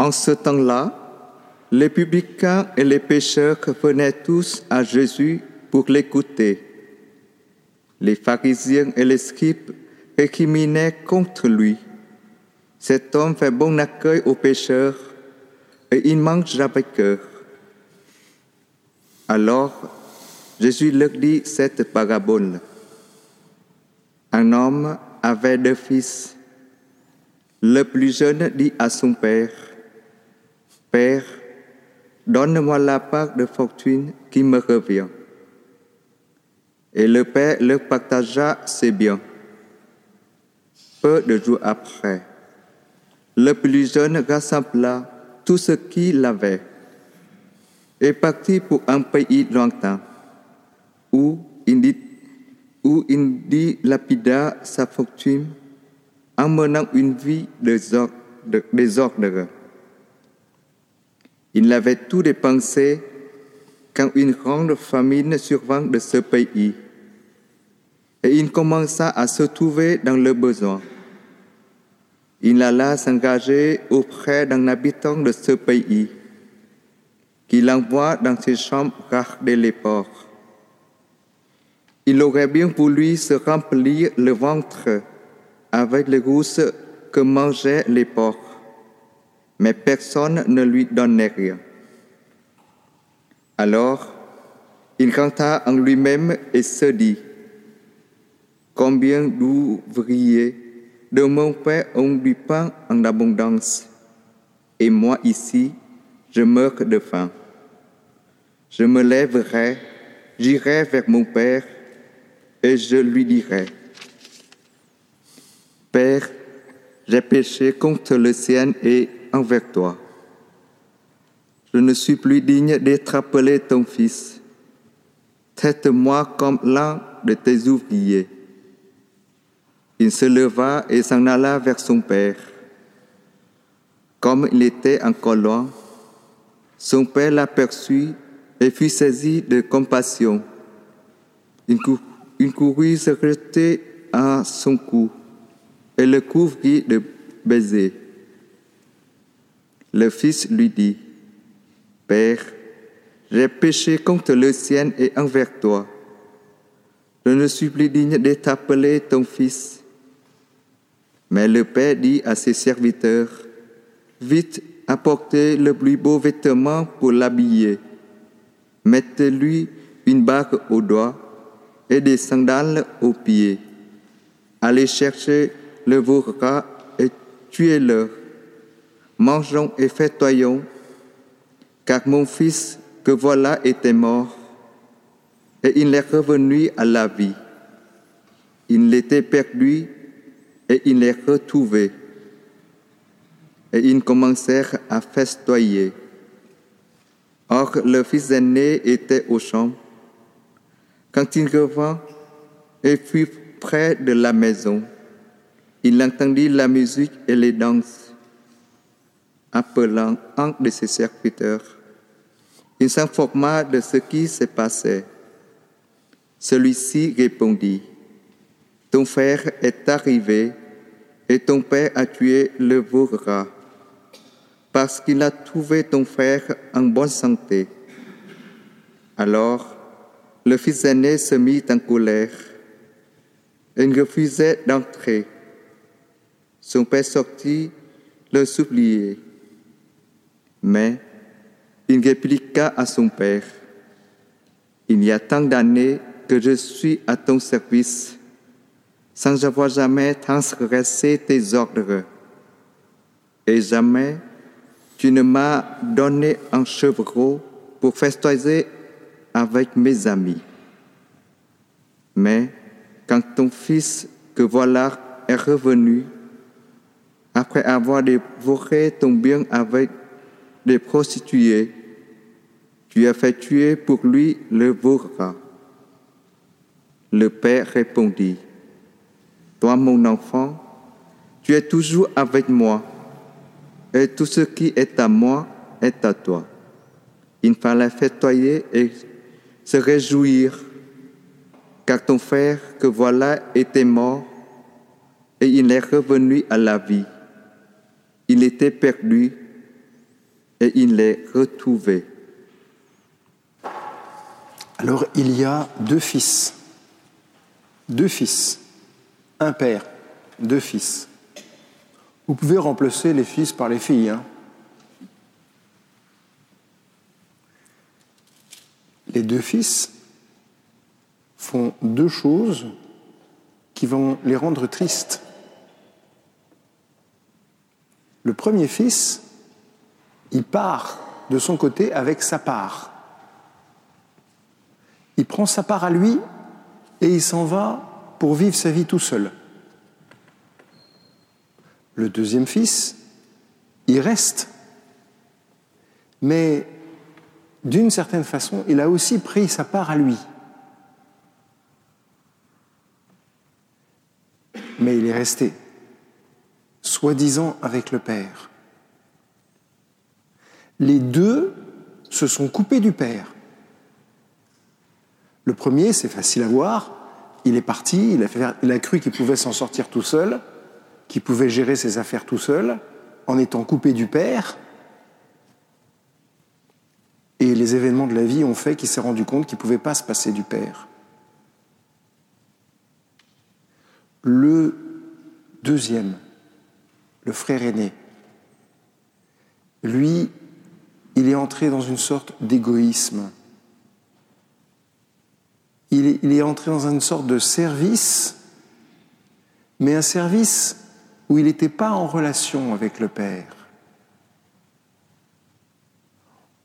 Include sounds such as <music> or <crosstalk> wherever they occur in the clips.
En ce temps-là, les publicains et les pécheurs venaient tous à Jésus pour l'écouter. Les pharisiens et les scribes récriminaient contre lui. Cet homme fait bon accueil aux pécheurs et il mange avec eux. Alors Jésus leur dit cette parabole. Un homme avait deux fils. Le plus jeune dit à son père, Père, donne-moi la part de fortune qui me revient. Et le père leur partagea ses biens. Peu de jours après, le plus jeune rassembla tout ce qu'il avait et partit pour un pays lointain où il, dit, où il dilapida sa fortune en menant une vie désordre. Il avait tout dépensé quand une grande famine survint de ce pays. Et il commença à se trouver dans le besoin. Il alla s'engager auprès d'un habitant de ce pays, qu'il envoie dans ses chambres garder les porcs. Il aurait bien voulu se remplir le ventre avec les gousses que mangeaient les porcs mais personne ne lui donnait rien. Alors, il rentra en lui-même et se dit, Combien d'ouvriers de mon père ont du pain en abondance, et moi ici, je meurs de faim. Je me lèverai, j'irai vers mon père, et je lui dirai, Père, j'ai péché contre le ciel et envers toi. Je ne suis plus digne d'être appelé ton fils. Traite-moi comme l'un de tes ouvriers. Il se leva et s'en alla vers son père. Comme il était encore loin, son père l'aperçut et fut saisi de compassion. Il, courut se jeter à son cou et le couvrit de baisers. Le fils lui dit, Père, j'ai péché contre le ciel et envers toi. Je ne suis plus digne d'être appelé ton fils. Mais le père dit à ses serviteurs, Vite, apportez le plus beau vêtement pour l'habiller. Mettez-lui une bague au doigt et des sandales aux pieds. Allez chercher le veau et tuez-le mangeons et fêtoyons, car mon fils que voilà était mort, et il est revenu à la vie. Il l'était perdu, et il est retrouvé. Et ils commencèrent à festoyer. Or, le fils aîné était au champ. Quand il revint et fut près de la maison, il entendit la musique et les danses appelant un de ses serviteurs. Il s'informa de ce qui se passait. Celui-ci répondit, Ton frère est arrivé et ton père a tué le veau parce qu'il a trouvé ton frère en bonne santé. Alors, le fils aîné se mit en colère et refusait d'entrer. Son père sortit le supplier. Mais il répliqua à son père, Il y a tant d'années que je suis à ton service, sans avoir jamais transgressé tes ordres. Et jamais tu ne m'as donné un chevreau pour festoyer avec mes amis. Mais quand ton fils que voilà est revenu, après avoir dévoré ton bien avec des prostituées, tu as fait tuer pour lui le rat. Le père répondit, Toi mon enfant, tu es toujours avec moi, et tout ce qui est à moi est à toi. Il fallait fêtoyer et se réjouir, car ton frère que voilà était mort, et il est revenu à la vie. Il était perdu, et il les retrouvait. Alors il y a deux fils, deux fils, un père, deux fils. Vous pouvez remplacer les fils par les filles. Hein. Les deux fils font deux choses qui vont les rendre tristes. Le premier fils, il part de son côté avec sa part. Il prend sa part à lui et il s'en va pour vivre sa vie tout seul. Le deuxième fils, il reste. Mais d'une certaine façon, il a aussi pris sa part à lui. Mais il est resté, soi-disant avec le Père. Les deux se sont coupés du Père. Le premier, c'est facile à voir, il est parti, il a, cru qu'il pouvait s'en sortir tout seul, qu'il pouvait gérer ses affaires tout seul, en étant coupé du Père. Et les événements de la vie ont fait qu'il s'est rendu compte qu'il ne pouvait pas se passer du Père. Le deuxième, le frère aîné, lui, il est entré dans une sorte d'égoïsme. Il est, entré dans une sorte de service, mais un service où il n'était pas en relation avec le Père.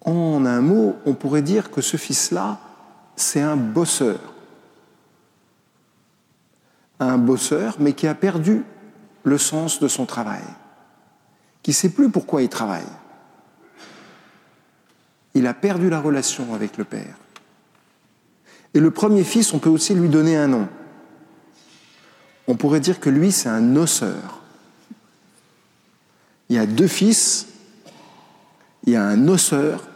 En un mot, on pourrait dire que ce fils-là, c'est un bosseur. Un bosseur, mais qui a perdu le sens de son travail, qui ne sait plus pourquoi il travaille. Il a perdu la relation avec le Père. Et le premier fils, on peut aussi lui donner un nom. On pourrait dire que lui, c'est un osseur. Il y a deux fils, il y a un osseur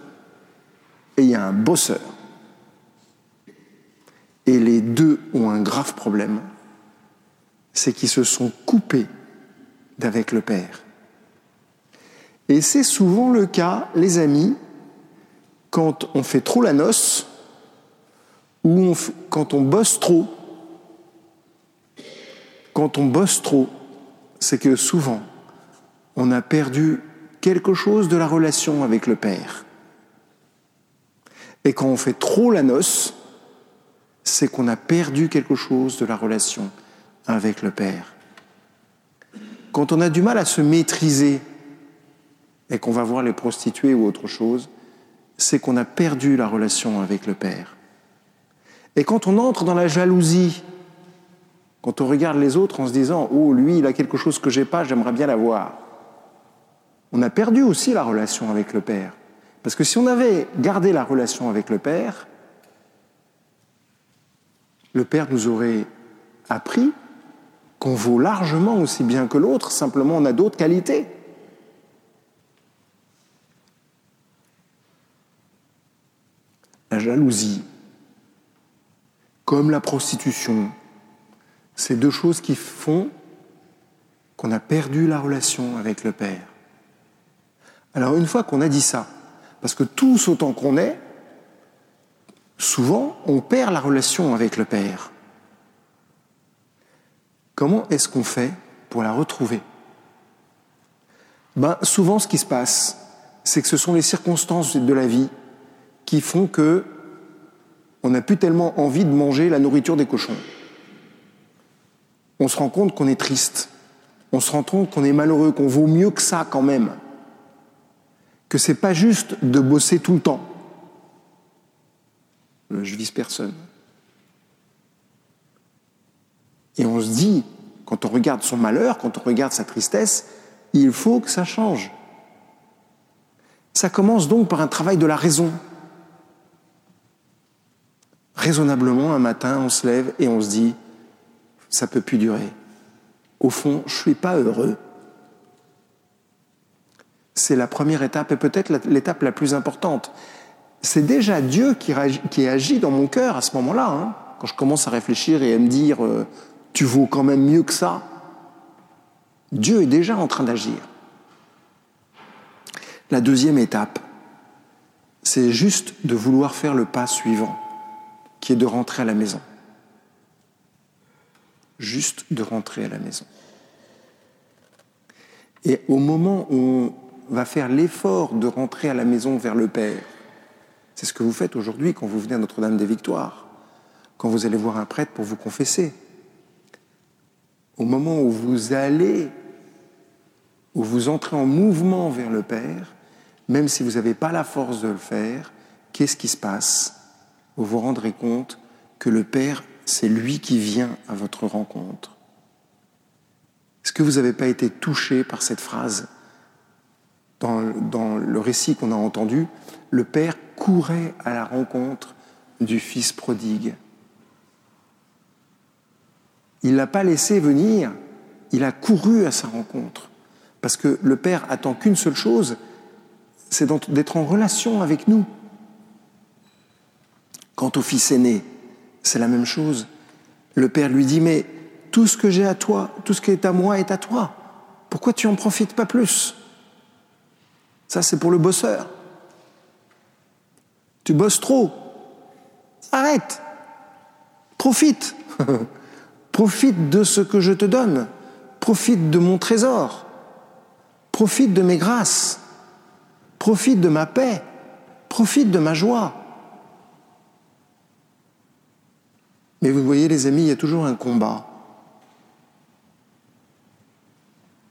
et il y a un bosseur. Et les deux ont un grave problème, c'est qu'ils se sont coupés d'avec le Père. Et c'est souvent le cas, les amis, quand on fait trop la noce ou quand on bosse trop. Quand on bosse trop, c'est que souvent, on a perdu quelque chose de la relation avec le Père. Et quand on fait trop la noce, c'est qu'on a perdu quelque chose de la relation avec le Père. Quand on a du mal à se maîtriser et qu'on va voir les prostituées ou autre chose, c'est qu'on a perdu la relation avec le Père. Et quand on entre dans la jalousie, quand on regarde les autres en se disant Oh, lui, il a quelque chose que j'ai pas, j'aimerais bien l'avoir, on a perdu aussi la relation avec le Père. Parce que si on avait gardé la relation avec le Père, le Père nous aurait appris qu'on vaut largement aussi bien que l'autre, simplement on a d'autres qualités. Jalousie, comme la prostitution, c'est deux choses qui font qu'on a perdu la relation avec le Père. Alors une fois qu'on a dit ça, parce que tous autant qu'on est, souvent on perd la relation avec le Père. Comment est-ce qu'on fait pour la retrouver? Ben, Souvent ce qui se passe, c'est que ce sont les circonstances de la vie qui font que on n'a plus tellement envie de manger la nourriture des cochons. On se rend compte qu'on est triste, on se rend compte qu'on est malheureux, qu'on vaut mieux que ça quand même que c'est pas juste de bosser tout le temps. Euh, je vise personne. Et on se dit, quand on regarde son malheur, quand on regarde sa tristesse, il faut que ça change. Ça commence donc par un travail de la raison. Raisonnablement, un matin, on se lève et on se dit, ça peut plus durer. Au fond, je suis pas heureux c'est la première étape et peut-être l'étape la plus importante. C'est déjà Dieu qui, qui, agit dans mon cœur à ce moment-là, hein. quand je commence à réfléchir et à me dire euh, tu vaux quand même mieux que ça. Dieu est déjà en train d'agir. La deuxième étape, c'est juste de vouloir faire le pas suivant, qui est de rentrer à la maison. Juste de rentrer à la maison. Et au moment où on va faire l'effort de rentrer à la maison vers le Père, c'est ce que vous faites aujourd'hui quand vous venez à Notre-Dame des Victoires, quand vous allez voir un prêtre pour vous confesser. Au moment où vous allez, où vous entrez en mouvement vers le Père, même si vous n'avez pas la force de le faire, qu'est-ce qui se passe? Vous vous rendrez compte que le Père, c'est lui qui vient à votre rencontre. Est-ce que vous n'avez pas été touché par cette phrase? Dans, le récit qu'on a entendu Le Père courait à la rencontre du Fils prodigue. Il ne l'a pas laissé venir, il a couru à sa rencontre. Parce que le Père attend qu'une seule chose, c'est d'être en relation avec nous. Quant au Fils aîné, c'est la même chose. Le Père lui dit, mais tout ce que j'ai à toi, tout ce qui est à moi est à toi. Pourquoi tu en profites pas plus? Ça, c'est pour le bosseur. Tu bosses trop. Arrête. Profite. <laughs> Profite de ce que je te donne. Profite de mon trésor. Profite de mes grâces. Profite de ma paix. Profite de ma joie. Mais vous voyez, les amis, il y a toujours un combat.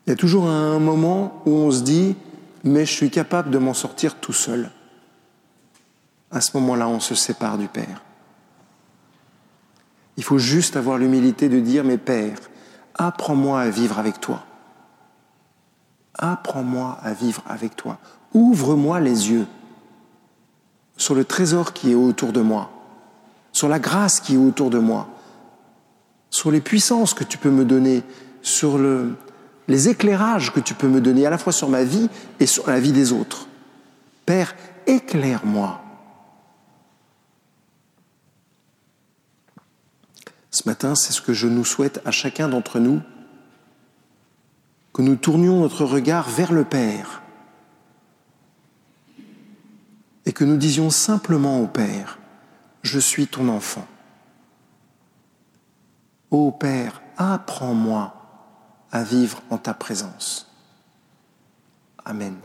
Il y a toujours un moment où on se dit, mais je suis capable de m'en sortir tout seul à ce moment-là, on se sépare du Père. Il faut juste avoir l'humilité de dire, mais Père, apprends-moi à vivre avec toi. Apprends-moi à vivre avec toi. Ouvre-moi les yeux sur le trésor qui est autour de moi, sur la grâce qui est autour de moi, sur les puissances que tu peux me donner, sur le, les éclairages que tu peux me donner, à la fois sur ma vie et sur la vie des autres. Père, éclaire-moi. Ce matin, c'est ce que je nous souhaite à chacun d'entre nous, que nous tournions notre regard vers le Père et que nous disions simplement au Père, je suis ton enfant. Ô Père, apprends-moi à vivre en ta présence. Amen.